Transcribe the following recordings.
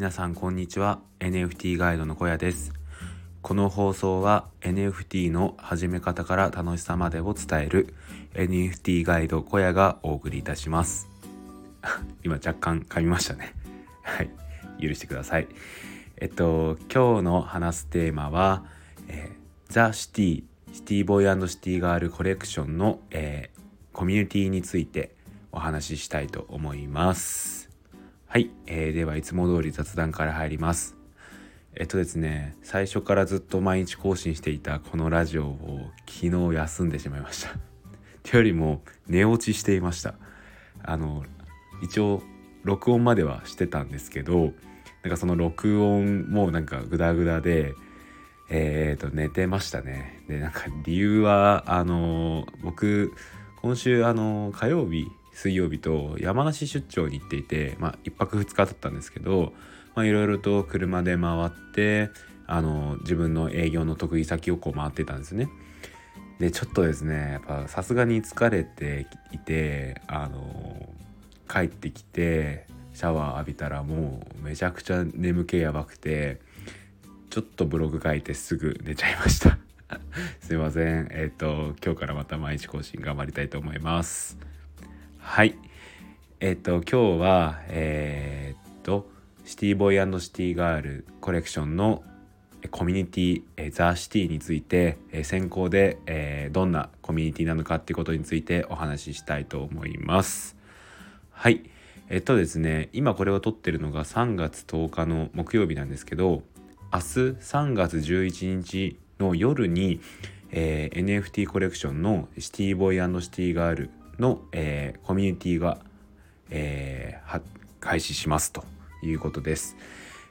皆さんこんにちは。NFT ガイドの小屋です。この放送は NFT の始め方から楽しさまでを伝える NFT ガイド小屋がお送りいたします。今若干噛みましたね。はい。許してください。えっと今日の話すテーマは、えー、ザ・シティシティボーイシティガールコレクションの、えー、コミュニティについてお話ししたいと思います。はい、えー、ではいつも通り雑談から入ります。えっとですね最初からずっと毎日更新していたこのラジオを昨日休んでしまいました。というよりも寝落ちしていました。あの一応録音まではしてたんですけどなんかその録音もなんかグダグダでえーと寝てましたね。でなんか理由はあの僕今週あの火曜日水曜日と山梨出張に行っていて、まあ、1泊2日だったんですけどいろいろと車で回ってあの自分の営業の得意先をこう回ってたんですね。でちょっとですねやっぱさすがに疲れていてあの帰ってきてシャワー浴びたらもうめちゃくちゃ眠気やばくてちょっとブログ書いてすぐ寝ちゃいました。すいません。えっ、ー、と今日からまた毎日更新頑張りたいと思います。はいえっ、と今日はえっ、とシティボーイシティガールコレクションのコミュニティ、えザ・シティについて、え先行で、えどんなコミュニティなのかっていうことについてお話ししたいと思います。はい。えっとですね、今これを撮ってるのが3月10日の木曜日なんですけど、明日3月11日の夜に、えー、NFT コレクションのシティボーイシティガールの、えー、コミュニティが、えー、開始しますということです。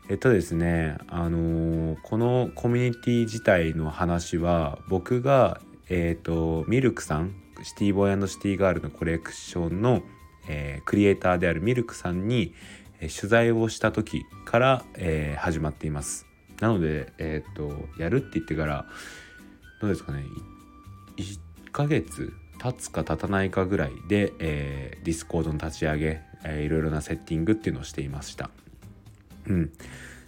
えっとですね、あのー、このコミュニティ自体の話は僕が、え、ー、とミルクさんシティボーイシティガールのコレクションの、えー、クリエイターであるミルクさんに、えー、取材をした時から、えー、始まっています。なので、えっ、とやるって言ってからどうですかね1ヶ月経つか経たないかぐらいで、えー、 Discord の立ち上げ、えー、いろいろなセッティングっていうのをしていました。うん、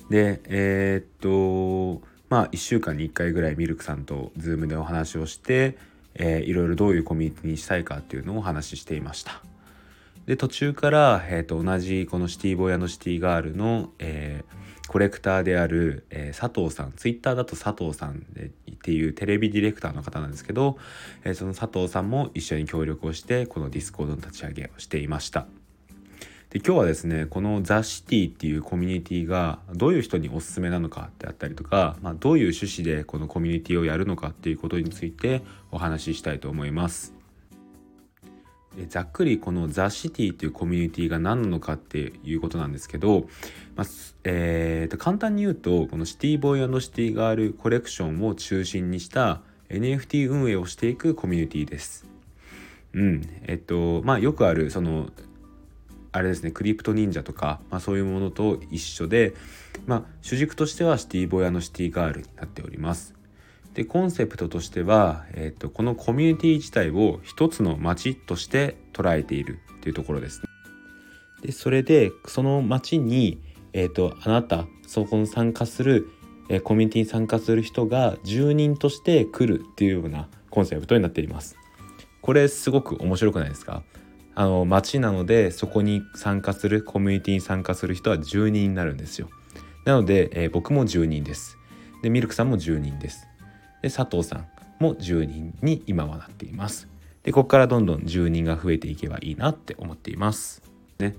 でえー、っとまあ1週間に1回ぐらいミルクさんと Zoom でお話をして、えー、いろいろどういうコミュニティにしたいかっていうのをお話ししていました。で途中から、えー、と同じこの CITY BOY CITY GIRL の、えー、コレクターである、えー、佐藤さんツイッターだと佐藤さんでっていうテレビディレクターの方なんですけど、えー、その佐藤さんも一緒に協力をしてこのディスコードの立ち上げをしていました。で今日はですねこの THE CITY っていうコミュニティがどういう人におすすめなのかってあったりとか、まあ、どういう趣旨でこのコミュニティをやるのかっていうことについてお話ししたいと思います。ざっくりこのザ・シティっていうコミュニティが何なのかっていうことなんですけど、まあえー、簡単に言うとこのシティボーイシティガールコレクションを中心にした NFT 運営をしていくコミュニティです。うん、えっとまあよくあるそのあれですねクリプト忍者とか、まあ、そういうものと一緒で、まあ、主軸としてはシティボヤのシティガールになっております。でコンセプトとしては、えーと、このコミュニティ自体を一つの街として捉えているっていうところですね。でそれでその街に、えーと、あなたそこに参加する、え、コミュニティに参加する人が住人として来るっていうようなコンセプトになっています。これすごく面白くないですか？あの町なのでそこに参加するコミュニティに参加する人は10人になるんですよなので、えー、僕も10人ですでミルクさんも10人ですで佐藤さんも10人に今はなっています。でここからどんどん10人が増えていけばいいなって思っています。ね。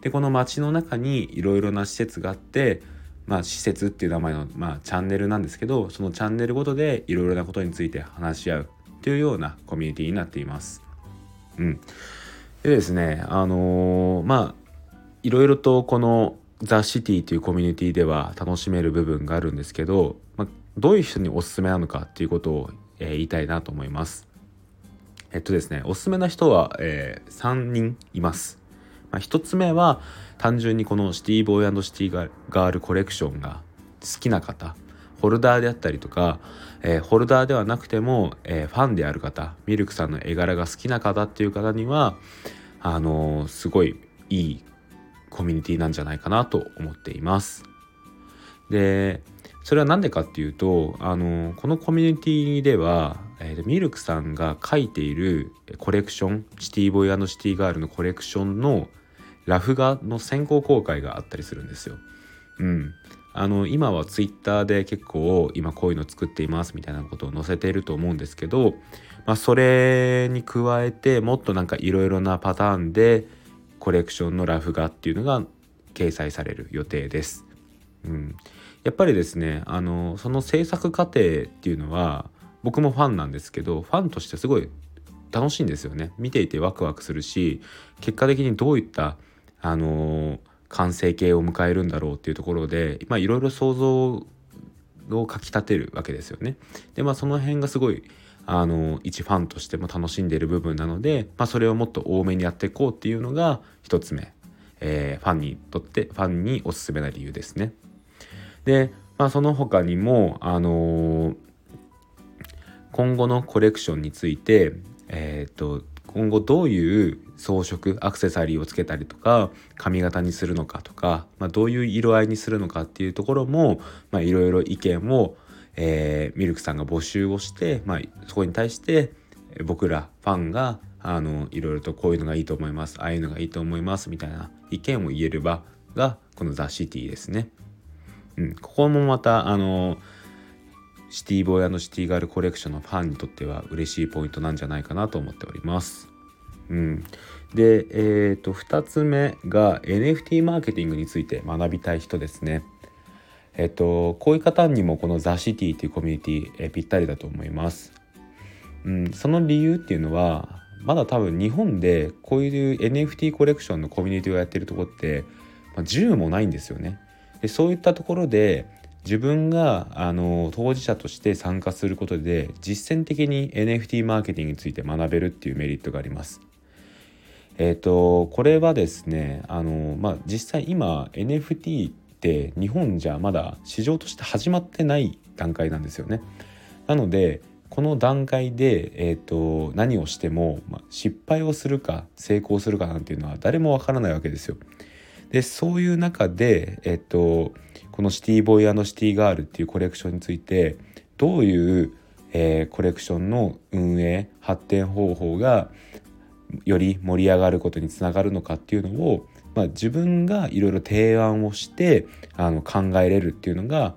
でこの町の中にいろいろな施設があってまあ施設っていう名前の、まあ、チャンネルなんですけどそのチャンネルごとでいろいろなことについて話し合う。というようなコミュニティになっています。うん。でですねあのー、まあいろいろとこのザ・シティというコミュニティでは楽しめる部分があるんですけど、どういう人におすすめなのかっていうことを、えー、言いたいなと思います。えっとですねおすすめな人は、えー、3人います。まあ、1つ目は単純にこのシティボーイシティガールコレクションが好きな方ホルダーであったりとか、えー、ホルダーではなくても、えー、ファンである方ミルクさんの絵柄が好きな方っていう方にはあのー、すごいいいコミュニティなんじゃないかなと思っています。でそれは何でかっていうとあのこのコミュニティでは、えー、ミルクさんが書いているコレクションシティボーイシティガールのコレクションのラフ画の先行公開があったりするんですよ。うん、あの今はツイッターで結構今こういうの作っていますみたいなことを載せていると思うんですけど、まあ、それに加えてもっとなんかいろいろなパターンでコレクションのラフ画っていうのが掲載される予定です。うん、やっぱりですねあのその制作過程っていうのは僕もファンなんですけどファンとしてすごい楽しいんですよね見ていてワクワクするし結果的にどういったあの完成形を迎えるんだろうっていうところでいろいろ想像をかき立てるわけですよね。でまあその辺がすごいあの一ファンとしても楽しんでいる部分なので、まあ、それをもっと多めにやっていこうっていうのが一つ目、えー、ファンにとってファンにおすすめな理由ですね。で、まあ、その他にも、あのー、今後のコレクションについて、えーと、今後どういう装飾アクセサリーをつけたりとか髪型にするのかとか、まあ、どういう色合いにするのかっていうところもいろいろ意見を、えー、ミルクさんが募集をして、まあ、そこに対して僕らファンがあのいろいろとこういうのがいいと思いますああいうのがいいと思いますみたいな意見を言える場がこのザ・シティですね。うん、ここもまたあのシティボーイシティガールコレクションのファンにとっては嬉しいポイントなんじゃないかなと思っております。うん、で、えーと、2つ目が NFT マーケティングについて学びたい人ですね。えっ、ー、とこういう方にもこのザ・シティというコミュニティ、えー、ぴったりだと思います。うん、その理由っていうのはまだ多分日本でこういう NFT コレクションのコミュニティをやってるとこって、まあ、10もないんですよね。でそういったところで自分があの当事者として参加することで実践的に NFT マーケティングについて学べるっていうメリットがあります。えっ、ー、とこれはですねあの、まあ、実際今 NFT って日本じゃまだ市場として始まってない段階なんですよね。なのでこの段階で、えーと、何をしても、まあ、失敗をするか成功するかなんていうのは誰もわからないわけですよ。でそういう中で、えっと、このシティボーイシティガールっていうコレクションについてどういう、えー、コレクションの運営発展方法がより盛り上がることにつながるのかっていうのを、まあ、自分がいろいろ提案をしてあの考えれるっていうのが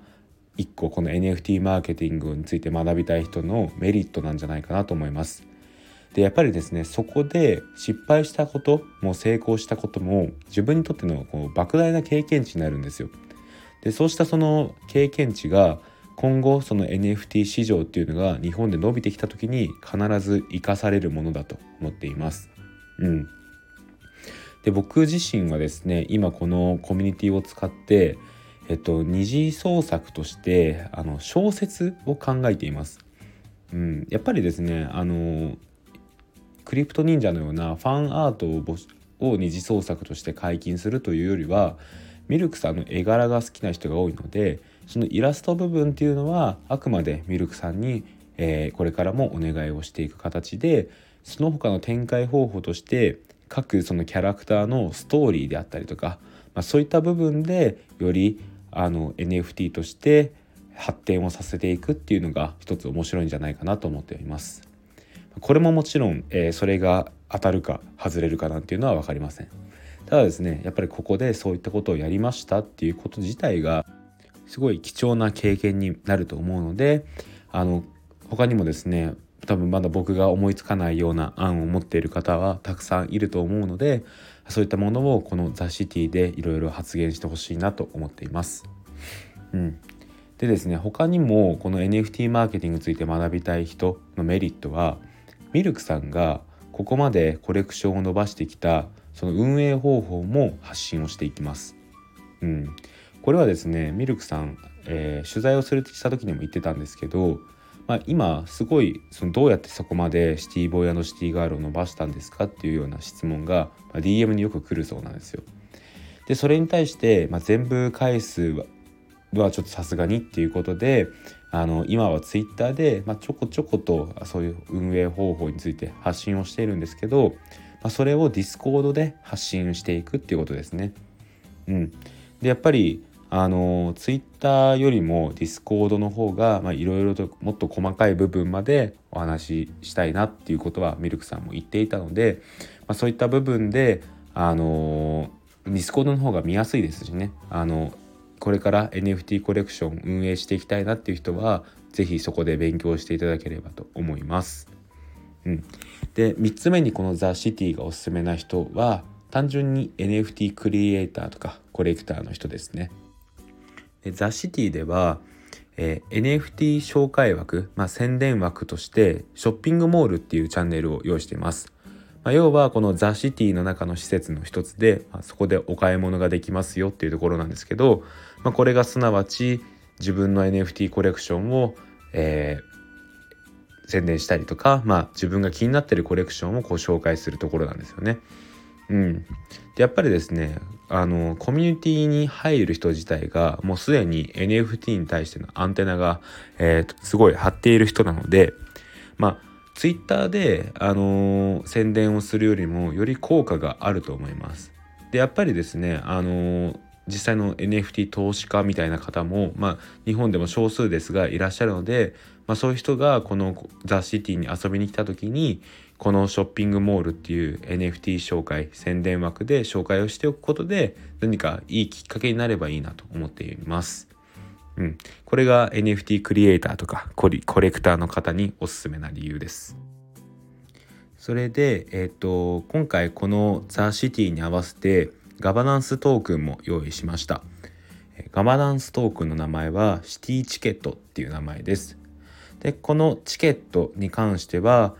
一個この NFT マーケティングについて学びたい人のメリットなんじゃないかなと思います。でやっぱりですねそこで失敗したことも成功したことも自分にとってのこう莫大な経験値になるんですよ。でそうしたその経験値が今後その NFT 市場っていうのが日本で伸びてきた時に必ず生かされるものだと思っています。うん、で僕自身はですね今このコミュニティを使ってえっと、二次創作としてあの小説を考えています。うん、やっぱりですねあのクリプト忍者のようなファンアートを二次創作として解禁するというよりはミルクさんの絵柄が好きな人が多いのでそのイラスト部分っていうのはあくまでミルクさんに、えー、これからもお願いをしていく形でその他の展開方法として各そのキャラクターのストーリーであったりとか、まあ、そういった部分でよりあの NFT として発展をさせていくっていうのが一つ面白いんじゃないかなと思っております。これももちろん、えー、それが当たるか外れるかなんていうのは分かりませんただですねやっぱりここでそういったことをやりましたっていうこと自体がすごい貴重な経験になると思うのであの他にもですね多分まだ僕が思いつかないような案を持っている方はたくさんいると思うのでそういったものをこのザ・シティでいろいろ発言してほしいなと思っています。うん、でですね他にもこの NFT マーケティングについて学びたい人のメリットはミルクさんがここまでコレクションを伸ばしてきたその運営方法も発信をしていきます。うん、これはですねミルクさん、えー、取材をするした時にも言ってたんですけど、まあ、今すごいそのどうやってそこまで CITY BOY の CITY GIRL を伸ばしたんですかっていうような質問が、ま、DM によく来るそうなんですよ。でそれに対して、まあ、全部返すのはちょっとさすがにっていうことであの今はツイッターで、まあ、ちょこちょことそういう運営方法について発信をしているんですけど、まあ、それを Discord で発信していくっていうことですね。うん、でやっぱりあのツイッターよりもディスコードの方がいろいろともっと細かい部分までお話ししたいなっていうことはミルクさんも言っていたので、まあ、そういった部分であのディスコードの方が見やすいですしねあのこれから NFT コレクション運営していきたいなっていう人は是非そこで勉強していただければと思います。うん、で3つ目にこの The City がおすすめな人は単純に NFT クリエイターとかコレクターの人ですね。ザ・シティでは、えー、NFT 紹介枠、まあ、宣伝枠としてショッピングモールっていうチャンネルを用意しています。まあ、要はこのザ・シティの中の施設の一つで、まあ、そこでお買い物ができますよっていうところなんですけど、まあ、これがすなわち自分の NFT コレクションを、えー、宣伝したりとか、まあ、自分が気になっているコレクションをこう紹介するところなんですよね。うん、でやっぱりですねあのコミュニティに入る人自体がもうすでに NFT に対してのアンテナが、えー、すごい張っている人なのでまあツイッターで、あのー、宣伝をするよりもより効果があると思います。でやっぱりですね、あのー、実際の NFT 投資家みたいな方も、まあ、日本でも少数ですがいらっしゃるので、まあ、そういう人がこのザ・シティに遊びに来た時にこのショッピングモールっていう NFT 紹介宣伝枠で紹介をしておくことで何かいいきっかけになればいいなと思っています。うん、これが NFT クリエイターとかココレクターの方におすすめな理由です。それで、えーと、今回このザ・シティに合わせてガバナンストークンも用意しました。ガバナンストークンの名前はシティチケットっていう名前です。でこのチケットに関しては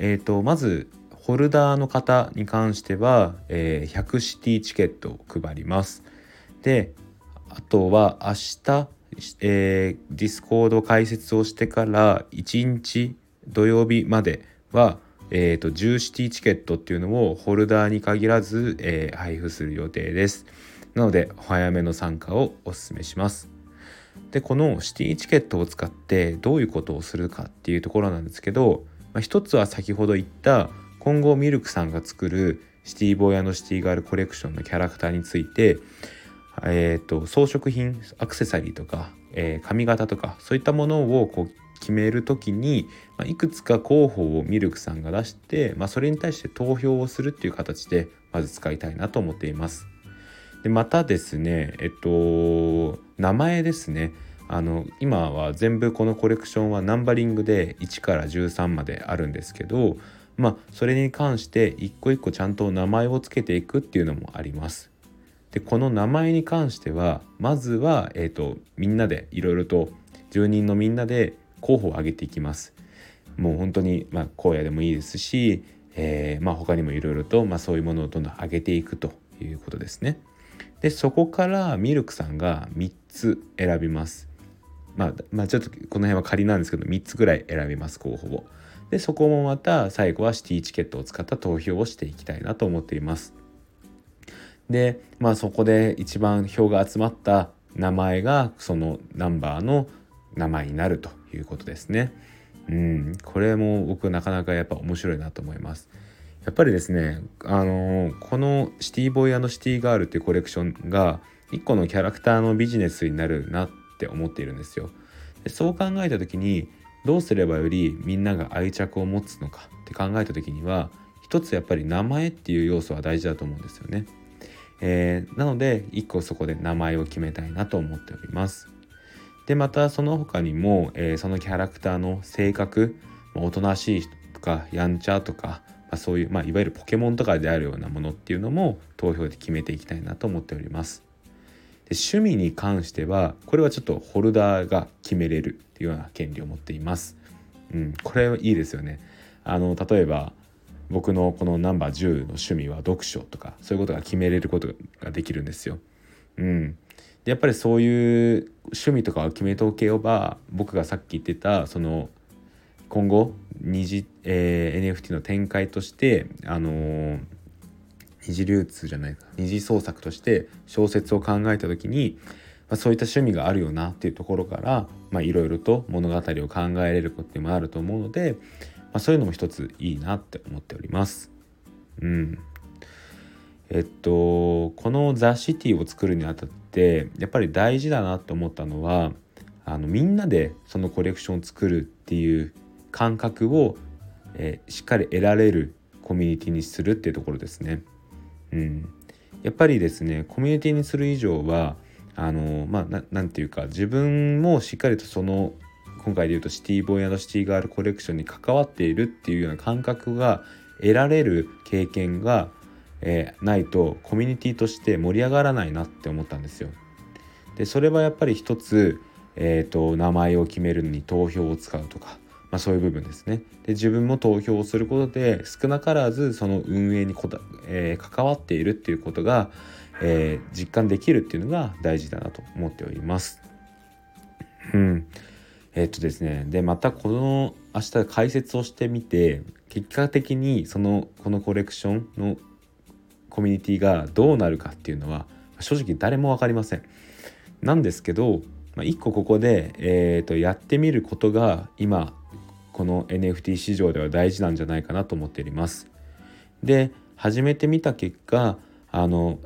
えーと、まずホルダーの方に関しては、えー、100シティチケットを配ります。であとは明日、えー、ディスコード開設をしてから1日土曜日までは、えーと、10シティチケットっていうのをホルダーに限らず、えー、配布する予定です。なのでお早めの参加をお勧めします。でこのシティチケットを使ってどういうことをするかっていうところなんですけどまあ、一つは先ほど言った今後ミルクさんが作るシティボーイシティガールコレクションのキャラクターについて、えーと、装飾品アクセサリーとか、えー、髪型とかそういったものをこう決める時に、まあ、いくつか候補をミルクさんが出して、まあ、それに対して投票をするっていう形でまず使いたいなと思っています。でまたですねえっと名前ですねあの今は全部このコレクションはナンバリングで1から13まであるんですけどまあそれに関して一個一個ちゃんと名前を付けていくっていうのもあります。でこの名前に関してはまずは、えーと、みんなでいろいろと住人のみんなで候補を挙げていきます。もう本当に、まあ、荒野でもいいですし、えー、まあ、他にもいろいろと、まあ、そういうものをどんどん上げていくということですね。でそこからミルクさんが3つ選びます。まあ、まあ、ちょっとこの辺は仮なんですけど3つぐらい選びます候補を。でそこもまた最後はシティチケットを使った投票をしていきたいなと思っています。でまあそこで一番票が集まった名前がそのナンバーの名前になるということですね。うん、これも僕なかなかやっぱ面白いなと思います。やっぱりですね、あのー、このシティボーイシティガールっていうコレクションが一個のキャラクターのビジネスになるなっって思っているんですよ。でそう考えた時にどうすればよりみんなが愛着を持つのかって考えた時には一つやっぱり名前っていう要素は大事だと思うんですよね。えー、なので一個そこで名前を決めたいなと思っております。でまたその他にも、えー、そのキャラクターの性格おとなしい人とかやんちゃとか、まあ、そういう、まあ、いわゆるポケモンとかであるようなものっていうのも投票で決めていきたいなと思っております。で趣味に関してはこれはちょっとホルダーが決めれるっていうような権利を持っています。うん、これはいいですよね。あの例えば僕のこのナンバー10の趣味は読書とかそういうことが決めれることができるんですよ。うん、でやっぱりそういう趣味とかを決めておけば僕がさっき言ってたその今後二次、えー、NFT の展開としてあのー二次流通じゃないか二次創作として小説を考えた時に、まあ、そういった趣味があるよなっていうところからいろいろと物語を考えれることもあると思うので、あ、そういうのも一ついいなって思っております。うんえっとこの「ザ・シティ」を作るにあたってやっぱり大事だなと思ったのはあのみんなでそのコレクションを作るっていう感覚を、えー、しっかり得られるコミュニティにするっていうところですね。うん、やっぱりですねコミュニティにする以上はあのまあ何て言うか自分もしっかりとその今回で言うとシティボーイシティガールコレクションに関わっているっていうような感覚が得られる経験が、えー、ないとコミュニティとして盛り上がらないなって思ったんですよ。でそれはやっぱり一つ、えーと、名前を決めるのに投票を使うとか、まあ、そういう部分ですね。で自分も投票をすることで少なからずその運営にこだ、えー、関わっているっていうことが、えー、実感できるっていうのが大事だなと思っております。うん、えっとですねでまたこの明日解説をしてみて結果的にそのこのコレクションのコミュニティがどうなるかっていうのは正直誰も分かりません。なんですけど、まあ、1個ここで、えー、とやってみることが今この NFT 市場では大事なんじゃないかなと思っております。で始めてみた結果あの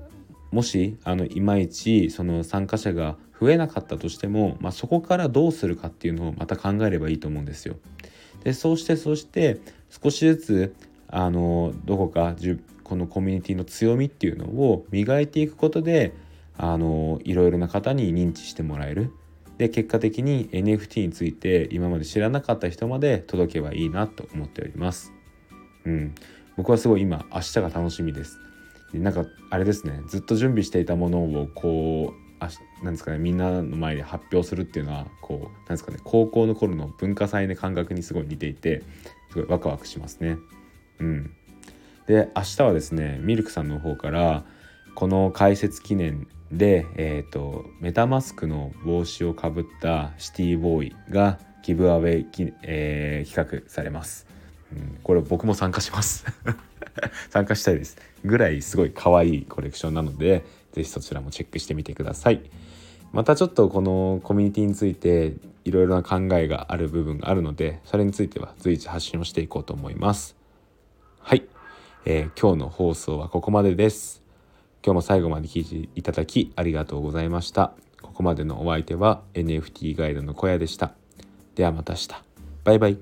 もしあのいまいちその参加者が増えなかったとしても、まあ、そこからどうするかっていうのをまた考えればいいと思うんですよ。でそうしてそして少しずつあのどこかこのコミュニティの強みっていうのを磨いていくことであのいろいろな方に認知してもらえる。で結果的に NFT について今まで知らなかった人まで届けばいいなと思っております。うん、僕はすごい今明日が楽しみです。なんかあれですねずっと準備していたものをこうあなんですかねみんなの前で発表するっていうのはこうなんですかね高校の頃の文化祭の感覚にすごい似ていてすごいワクワクしますね。うん、で明日はですねミルクさんの方からこの解説記念で、えーと、メタマスクの帽子をかぶったシティボーイがギブアウェイ、えー、企画されます。うん、これ僕も参加します 参加したいですぐらいすごい可愛いコレクションなので是非そちらもチェックしてみてください。またちょっとこのコミュニティについていろいろな考えがある部分があるのでそれについては随時発信をしていこうと思います。はい、えー、今日の放送はここまでです。今日も最後まで聞いていただきありがとうございました。ここまでのお相手は NFT ガイドの小屋でした。ではまた明日。バイバイ。